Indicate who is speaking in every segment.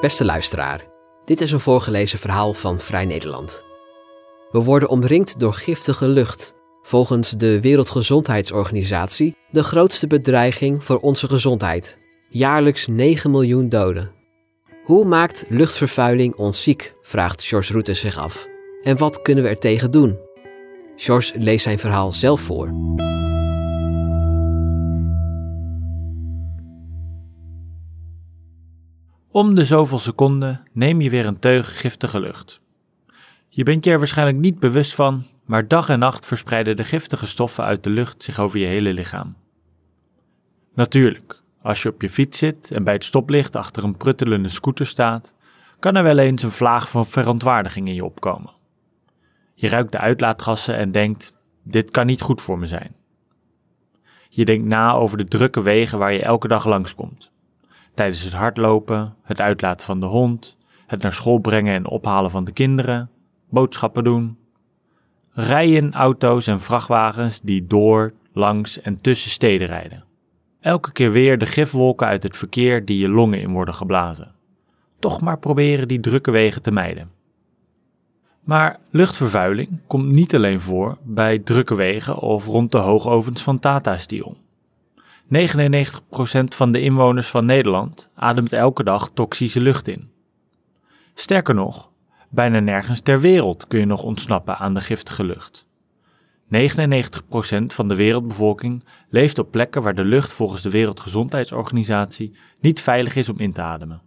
Speaker 1: Beste luisteraar, dit is een voorgelezen verhaal van Vrij Nederland. We worden omringd door giftige lucht, volgens de Wereldgezondheidsorganisatie de grootste bedreiging voor onze gezondheid. Jaarlijks 9 miljoen doden. Hoe maakt luchtvervuiling ons ziek? vraagt George Roete zich af. En wat kunnen we er tegen doen? George leest zijn verhaal zelf voor.
Speaker 2: Om de zoveel seconden neem je weer een teug giftige lucht. Je bent je er waarschijnlijk niet bewust van, maar dag en nacht verspreiden de giftige stoffen uit de lucht zich over je hele lichaam. Natuurlijk, als je op je fiets zit en bij het stoplicht achter een pruttelende scooter staat, kan er wel eens een vlaag van verontwaardiging in je opkomen. Je ruikt de uitlaatgassen en denkt: dit kan niet goed voor me zijn. Je denkt na over de drukke wegen waar je elke dag langskomt. Tijdens het hardlopen, het uitlaten van de hond, het naar school brengen en ophalen van de kinderen, boodschappen doen. Rijen auto's en vrachtwagens die door, langs en tussen steden rijden. Elke keer weer de gifwolken uit het verkeer die je longen in worden geblazen. Toch maar proberen die drukke wegen te mijden. Maar luchtvervuiling komt niet alleen voor bij drukke wegen of rond de hoogovens van Tata Steel. 99% van de inwoners van Nederland ademt elke dag toxische lucht in. Sterker nog, bijna nergens ter wereld kun je nog ontsnappen aan de giftige lucht. 99% van de wereldbevolking leeft op plekken waar de lucht volgens de Wereldgezondheidsorganisatie niet veilig is om in te ademen.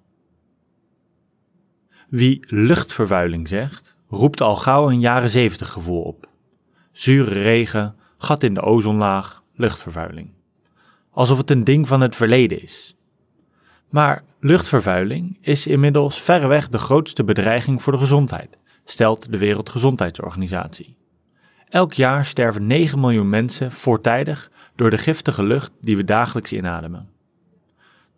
Speaker 2: Wie luchtvervuiling zegt, roept al gauw een jaren 70 gevoel op. Zure regen, gat in de ozonlaag, luchtvervuiling alsof het een ding van het verleden is. Maar luchtvervuiling is inmiddels verreweg de grootste bedreiging voor de gezondheid, stelt de Wereldgezondheidsorganisatie. Elk jaar sterven 9 miljoen mensen voortijdig door de giftige lucht die we dagelijks inademen.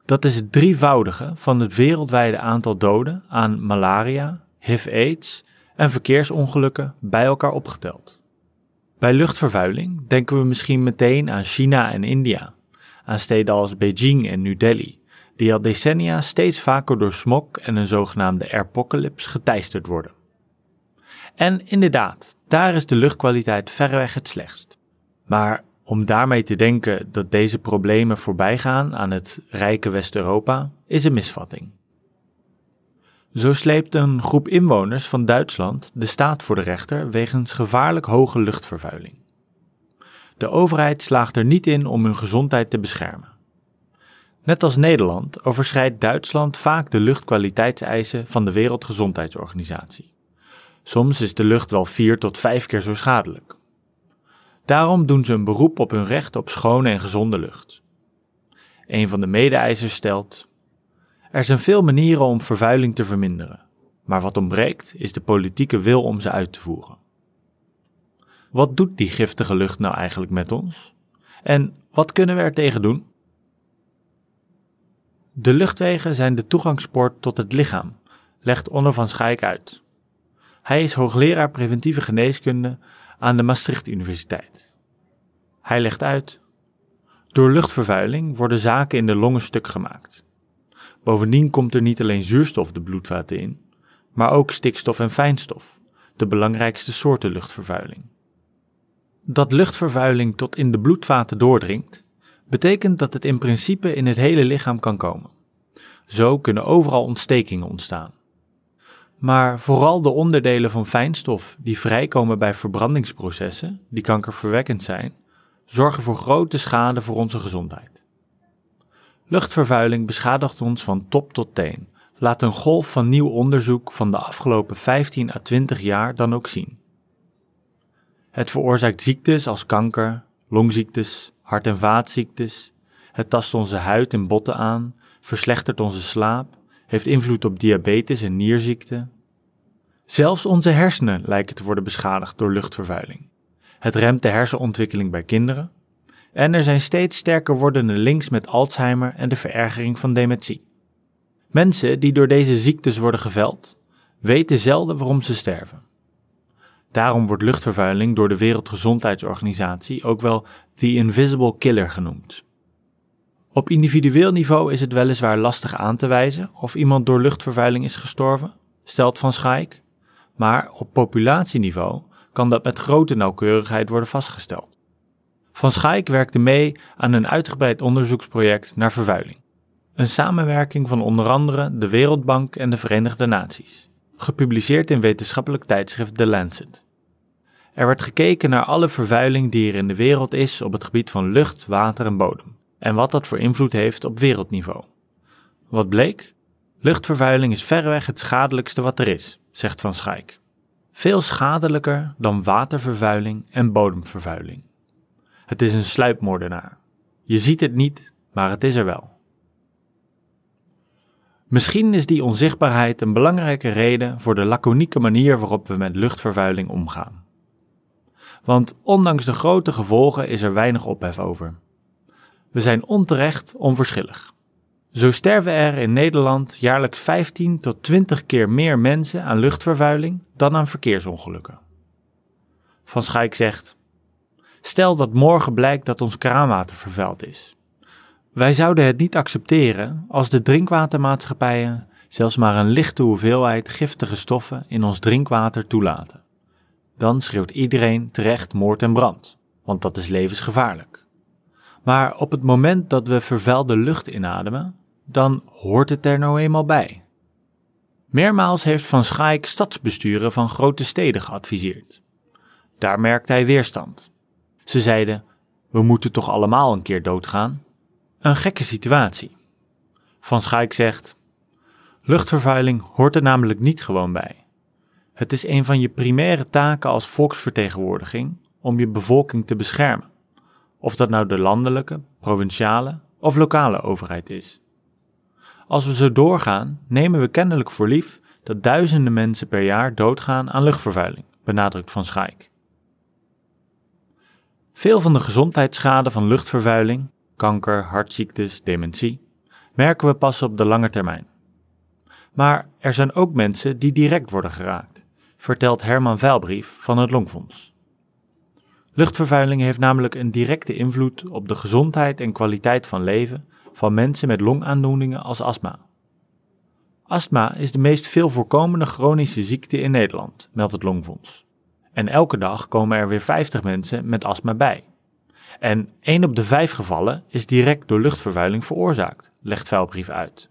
Speaker 2: Dat is het drievoudige van het wereldwijde aantal doden aan malaria, HIV-AIDS en verkeersongelukken bij elkaar opgeteld. Bij luchtvervuiling denken we misschien meteen aan China en India, aan steden als Beijing en New Delhi, die al decennia steeds vaker door smog en een zogenaamde airpocalypse geteisterd worden. En inderdaad, daar is de luchtkwaliteit verreweg het slechtst. Maar om daarmee te denken dat deze problemen voorbij gaan aan het rijke West-Europa is een misvatting. Zo sleept een groep inwoners van Duitsland de staat voor de rechter wegens gevaarlijk hoge luchtvervuiling. De overheid slaagt er niet in om hun gezondheid te beschermen. Net als Nederland overschrijdt Duitsland vaak de luchtkwaliteitseisen van de Wereldgezondheidsorganisatie. Soms is de lucht wel vier tot vijf keer zo schadelijk. Daarom doen ze een beroep op hun recht op schone en gezonde lucht. Een van de mede-eisers stelt: Er zijn veel manieren om vervuiling te verminderen, maar wat ontbreekt is de politieke wil om ze uit te voeren. Wat doet die giftige lucht nou eigenlijk met ons? En wat kunnen we er tegen doen? De luchtwegen zijn de toegangspoort tot het lichaam, legt Onno van Schaik uit. Hij is hoogleraar preventieve geneeskunde aan de Maastricht Universiteit. Hij legt uit: Door luchtvervuiling worden zaken in de longen stuk gemaakt. Bovendien komt er niet alleen zuurstof de bloedvaten in, maar ook stikstof en fijnstof, de belangrijkste soorten luchtvervuiling. Dat luchtvervuiling tot in de bloedvaten doordringt, betekent dat het in principe in het hele lichaam kan komen. Zo kunnen overal ontstekingen ontstaan. Maar vooral de onderdelen van fijnstof die vrijkomen bij verbrandingsprocessen, die kankerverwekkend zijn, zorgen voor grote schade voor onze gezondheid. Luchtvervuiling beschadigt ons van top tot teen, laat een golf van nieuw onderzoek van de afgelopen 15 à 20 jaar dan ook zien. Het veroorzaakt ziektes als kanker, longziektes, hart- en vaatziektes. Het tast onze huid en botten aan, verslechtert onze slaap, heeft invloed op diabetes en nierziekten. Zelfs onze hersenen lijken te worden beschadigd door luchtvervuiling. Het remt de hersenontwikkeling bij kinderen. En er zijn steeds sterker wordende links met Alzheimer en de verergering van dementie. Mensen die door deze ziektes worden geveld, weten zelden waarom ze sterven. Daarom wordt luchtvervuiling door de Wereldgezondheidsorganisatie ook wel The Invisible Killer genoemd. Op individueel niveau is het weliswaar lastig aan te wijzen of iemand door luchtvervuiling is gestorven, stelt Van Schaik, maar op populatieniveau kan dat met grote nauwkeurigheid worden vastgesteld. Van Schaik werkte mee aan een uitgebreid onderzoeksproject naar vervuiling. Een samenwerking van onder andere de Wereldbank en de Verenigde Naties, gepubliceerd in wetenschappelijk tijdschrift The Lancet. Er werd gekeken naar alle vervuiling die er in de wereld is op het gebied van lucht, water en bodem en wat dat voor invloed heeft op wereldniveau. Wat bleek? Luchtvervuiling is verreweg het schadelijkste wat er is, zegt Van Schaik. Veel schadelijker dan watervervuiling en bodemvervuiling. Het is een sluipmoordenaar. Je ziet het niet, maar het is er wel. Misschien is die onzichtbaarheid een belangrijke reden voor de laconieke manier waarop we met luchtvervuiling omgaan. Want ondanks de grote gevolgen is er weinig ophef over. We zijn onterecht onverschillig. Zo sterven er in Nederland jaarlijks 15 tot 20 keer meer mensen aan luchtvervuiling dan aan verkeersongelukken. Van Schaik zegt: Stel dat morgen blijkt dat ons kraanwater vervuild is. Wij zouden het niet accepteren als de drinkwatermaatschappijen zelfs maar een lichte hoeveelheid giftige stoffen in ons drinkwater toelaten. Dan schreeuwt iedereen terecht moord en brand, want dat is levensgevaarlijk. Maar op het moment dat we vervuilde lucht inademen, dan hoort het er nou eenmaal bij. Meermaals heeft Van Schaik stadsbesturen van grote steden geadviseerd. Daar merkte hij weerstand. Ze zeiden: We moeten toch allemaal een keer doodgaan? Een gekke situatie. Van Schaik zegt: Luchtvervuiling hoort er namelijk niet gewoon bij. Het is een van je primaire taken als volksvertegenwoordiging om je bevolking te beschermen. Of dat nou de landelijke, provinciale of lokale overheid is. Als we zo doorgaan, nemen we kennelijk voor lief dat duizenden mensen per jaar doodgaan aan luchtvervuiling, benadrukt Van Schaik. Veel van de gezondheidsschade van luchtvervuiling, kanker, hartziektes, dementie, merken we pas op de lange termijn. Maar er zijn ook mensen die direct worden geraakt, vertelt Herman Veilbrief van het Longfonds. Luchtvervuiling heeft namelijk een directe invloed op de gezondheid en kwaliteit van leven van mensen met longaandoeningen als astma. Astma is de meest veel voorkomende chronische ziekte in Nederland, meldt het Longfonds. En elke dag komen er weer 50 mensen met astma bij. En 1 op de 5 gevallen is direct door luchtvervuiling veroorzaakt, legt Vuilbrief uit.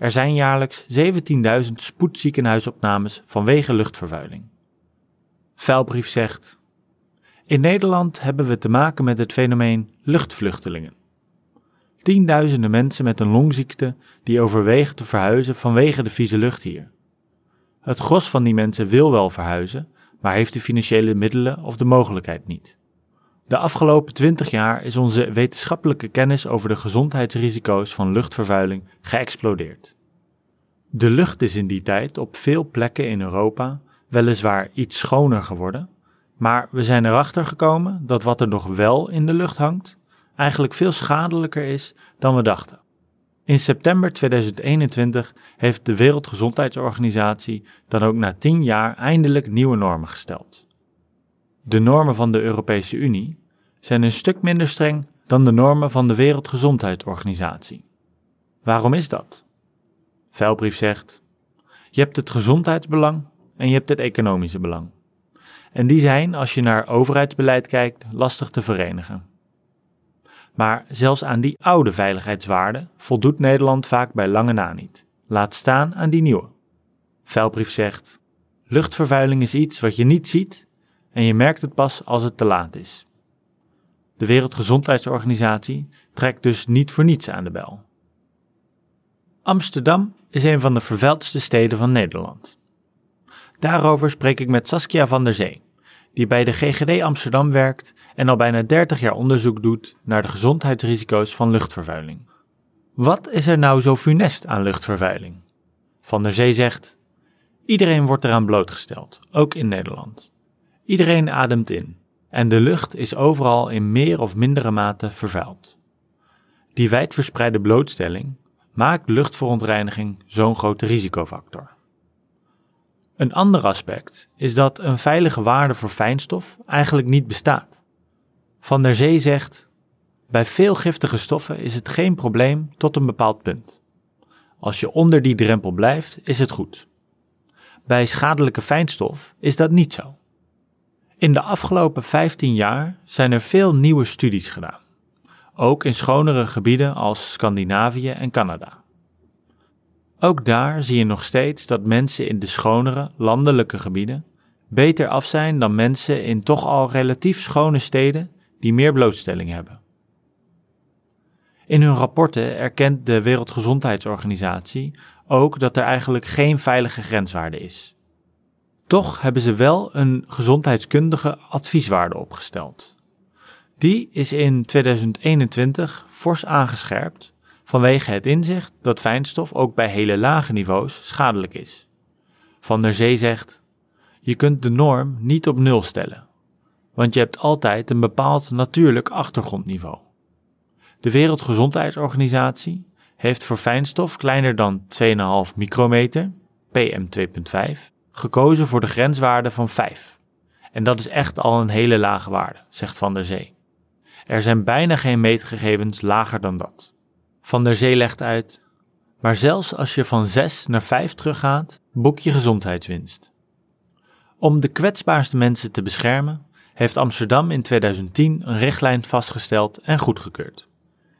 Speaker 2: Er zijn jaarlijks 17.000 spoedziekenhuisopnames vanwege luchtvervuiling. Vuilbrief zegt: In Nederland hebben we te maken met het fenomeen luchtvluchtelingen. Tienduizenden mensen met een longziekte die overwegen te verhuizen vanwege de vieze lucht hier. Het gros van die mensen wil wel verhuizen, maar heeft de financiële middelen of de mogelijkheid niet. De afgelopen 20 jaar is onze wetenschappelijke kennis over de gezondheidsrisico's van luchtvervuiling geëxplodeerd. De lucht is in die tijd op veel plekken in Europa weliswaar iets schoner geworden, maar we zijn erachter gekomen dat wat er nog wel in de lucht hangt, eigenlijk veel schadelijker is dan we dachten. In september 2021 heeft de Wereldgezondheidsorganisatie dan ook na 10 jaar eindelijk nieuwe normen gesteld. De normen van de Europese Unie zijn een stuk minder streng dan de normen van de Wereldgezondheidsorganisatie. Waarom is dat? Vuilbrief zegt: Je hebt het gezondheidsbelang en je hebt het economische belang. En die zijn, als je naar overheidsbeleid kijkt, lastig te verenigen. Maar zelfs aan die oude veiligheidswaarden voldoet Nederland vaak bij lange na niet. Laat staan aan die nieuwe. Vuilbrief zegt: Luchtvervuiling is iets wat je niet ziet en je merkt het pas als het te laat is. De Wereldgezondheidsorganisatie trekt dus niet voor niets aan de bel. Amsterdam is een van de vervuildste steden van Nederland. Daarover spreek ik met Saskia van der Zee, die bij de GGD Amsterdam werkt en al bijna 30 jaar onderzoek doet naar de gezondheidsrisico's van luchtvervuiling. Wat is er nou zo funest aan luchtvervuiling? Van der Zee zegt: Iedereen wordt eraan blootgesteld, ook in Nederland. Iedereen ademt in en de lucht is overal in meer of mindere mate vervuild. Die wijdverspreide blootstelling maakt luchtverontreiniging zo'n grote risicofactor. Een ander aspect is dat een veilige waarde voor fijnstof eigenlijk niet bestaat. Van der Zee zegt: Bij veel giftige stoffen is het geen probleem tot een bepaald punt. Als je onder die drempel blijft, is het goed. Bij schadelijke fijnstof is dat niet zo. In de afgelopen 15 jaar zijn er veel nieuwe studies gedaan, ook in schonere gebieden als Scandinavië en Canada. Ook daar zie je nog steeds dat mensen in de schonere landelijke gebieden beter af zijn dan mensen in toch al relatief schone steden die meer blootstelling hebben. In hun rapporten erkent de Wereldgezondheidsorganisatie ook dat er eigenlijk geen veilige grenswaarde is. Toch hebben ze wel een gezondheidskundige advieswaarde opgesteld. Die is in 2021 fors aangescherpt vanwege het inzicht dat fijnstof ook bij hele lage niveaus schadelijk is. Van der Zee zegt: Je kunt de norm niet op nul stellen, want je hebt altijd een bepaald natuurlijk achtergrondniveau. De Wereldgezondheidsorganisatie heeft voor fijnstof kleiner dan 2,5 micrometer, PM2.5, gekozen voor de grenswaarde van 5. En dat is echt al een hele lage waarde, zegt Van der Zee. Er zijn bijna geen meetgegevens lager dan dat. Van der Zee legt uit, maar zelfs als je van 6 naar 5 teruggaat, boek je gezondheidswinst. Om de kwetsbaarste mensen te beschermen, heeft Amsterdam in 2010 een richtlijn vastgesteld en goedgekeurd.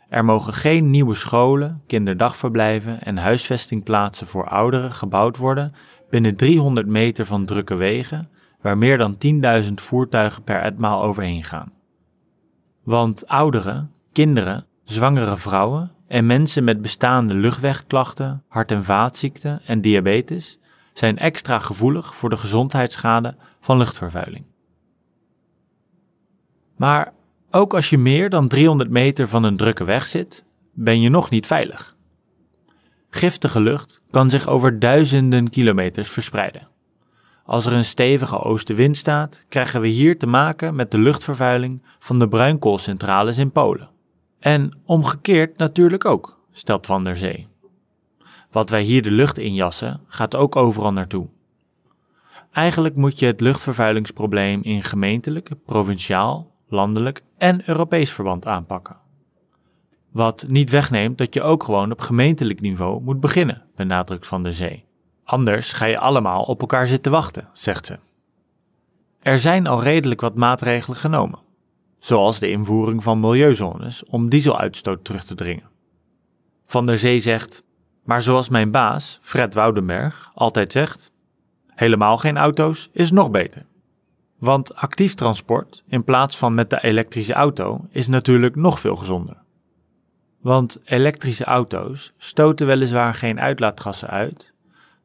Speaker 2: Er mogen geen nieuwe scholen, kinderdagverblijven en huisvestingplaatsen voor ouderen gebouwd worden binnen 300 meter van drukke wegen, waar meer dan 10.000 voertuigen per etmaal overheen gaan. Want ouderen, kinderen, zwangere vrouwen en mensen met bestaande luchtwegklachten, hart- en vaatziekten en diabetes zijn extra gevoelig voor de gezondheidsschade van luchtvervuiling. Maar ook als je meer dan 300 meter van een drukke weg zit, ben je nog niet veilig. Giftige lucht kan zich over duizenden kilometers verspreiden. Als er een stevige oostenwind staat, krijgen we hier te maken met de luchtvervuiling van de bruinkoolcentrales in Polen. En omgekeerd natuurlijk ook, stelt Van der Zee. Wat wij hier de lucht injassen, gaat ook overal naartoe. Eigenlijk moet je het luchtvervuilingsprobleem in gemeentelijk, provinciaal, landelijk en Europees verband aanpakken. Wat niet wegneemt dat je ook gewoon op gemeentelijk niveau moet beginnen, benadrukt Van der Zee. Anders ga je allemaal op elkaar zitten wachten, zegt ze. Er zijn al redelijk wat maatregelen genomen, zoals de invoering van milieuzones om dieseluitstoot terug te dringen. Van der Zee zegt, maar zoals mijn baas, Fred Woudenberg, altijd zegt, helemaal geen auto's is nog beter. Want actief transport in plaats van met de elektrische auto is natuurlijk nog veel gezonder. Want elektrische auto's stoten weliswaar geen uitlaatgassen uit,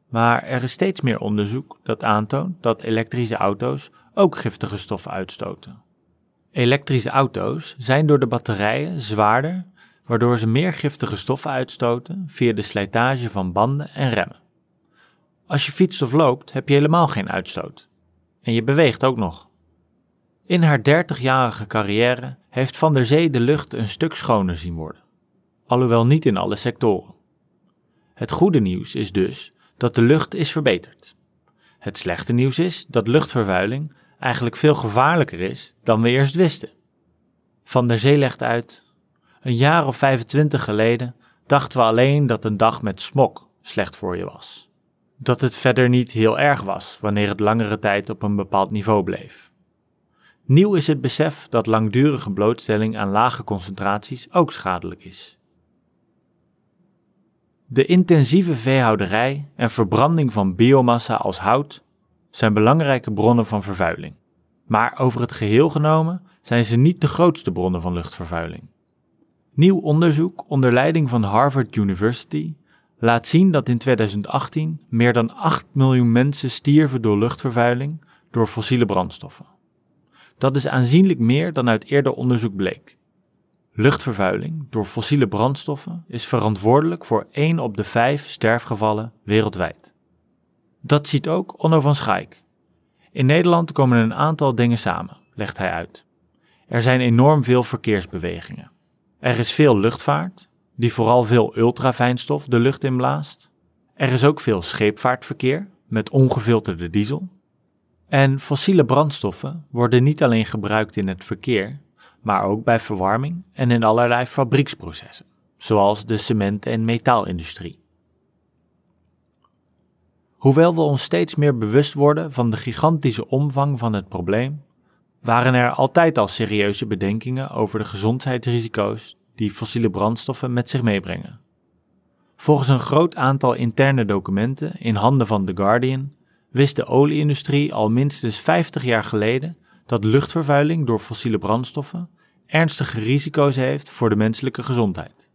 Speaker 2: maar er is steeds meer onderzoek dat aantoont dat elektrische auto's ook giftige stoffen uitstoten. Elektrische auto's zijn door de batterijen zwaarder, waardoor ze meer giftige stoffen uitstoten via de slijtage van banden en remmen. Als je fietst of loopt, heb je helemaal geen uitstoot. En je beweegt ook nog. In haar 30-jarige carrière heeft Van der Zee de lucht een stuk schoner zien worden, alhoewel niet in alle sectoren. Het goede nieuws is dus dat de lucht is verbeterd. Het slechte nieuws is dat luchtvervuiling eigenlijk veel gevaarlijker is dan we eerst wisten. Van der Zee legt uit: Een jaar of 25 geleden dachten we alleen dat een dag met smok slecht voor je was. Dat het verder niet heel erg was wanneer het langere tijd op een bepaald niveau bleef. Nieuw is het besef dat langdurige blootstelling aan lage concentraties ook schadelijk is. De intensieve veehouderij en verbranding van biomassa als hout zijn belangrijke bronnen van vervuiling. Maar over het geheel genomen zijn ze niet de grootste bronnen van luchtvervuiling. Nieuw onderzoek onder leiding van Harvard University laat zien dat in 2018 meer dan 8 miljoen mensen stierven door luchtvervuiling door fossiele brandstoffen. Dat is aanzienlijk meer dan uit eerder onderzoek bleek. Luchtvervuiling door fossiele brandstoffen is verantwoordelijk voor 1 op de 5 sterfgevallen wereldwijd. Dat ziet ook Onno van Schaik. In Nederland komen een aantal dingen samen, legt hij uit. Er zijn enorm veel verkeersbewegingen. Er is veel luchtvaart, die vooral veel ultrafijnstof de lucht inblaast. Er is ook veel scheepvaartverkeer met ongefilterde diesel. En fossiele brandstoffen worden niet alleen gebruikt in het verkeer, maar ook bij verwarming en in allerlei fabrieksprocessen, zoals de cement- en metaalindustrie. Hoewel we ons steeds meer bewust worden van de gigantische omvang van het probleem, waren er altijd al serieuze bedenkingen over de gezondheidsrisico's die fossiele brandstoffen met zich meebrengen. Volgens een groot aantal interne documenten in handen van The Guardian wist de olieindustrie al minstens 50 jaar geleden dat luchtvervuiling door fossiele brandstoffen ernstige risico's heeft voor de menselijke gezondheid.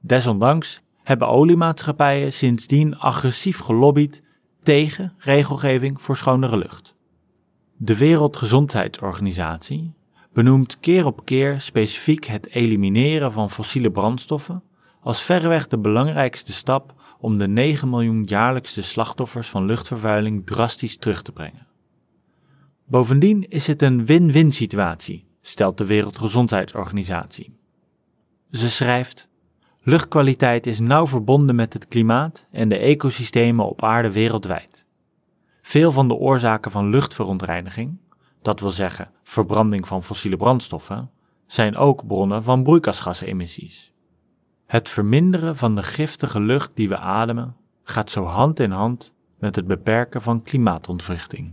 Speaker 2: Desondanks hebben oliemaatschappijen sindsdien agressief gelobbyd tegen regelgeving voor schonere lucht. De Wereldgezondheidsorganisatie benoemt keer op keer specifiek het elimineren van fossiele brandstoffen als verreweg de belangrijkste stap om de 9 miljoen jaarlijkse slachtoffers van luchtvervuiling drastisch terug te brengen. Bovendien is het een win-win situatie, stelt de Wereldgezondheidsorganisatie. Ze schrijft: Luchtkwaliteit is nauw verbonden met het klimaat en de ecosystemen op aarde wereldwijd. Veel van de oorzaken van luchtverontreiniging, dat wil zeggen verbranding van fossiele brandstoffen, zijn ook bronnen van broeikasgasemissies. Het verminderen van de giftige lucht die we ademen gaat zo hand in hand met het beperken van klimaatontwrichting.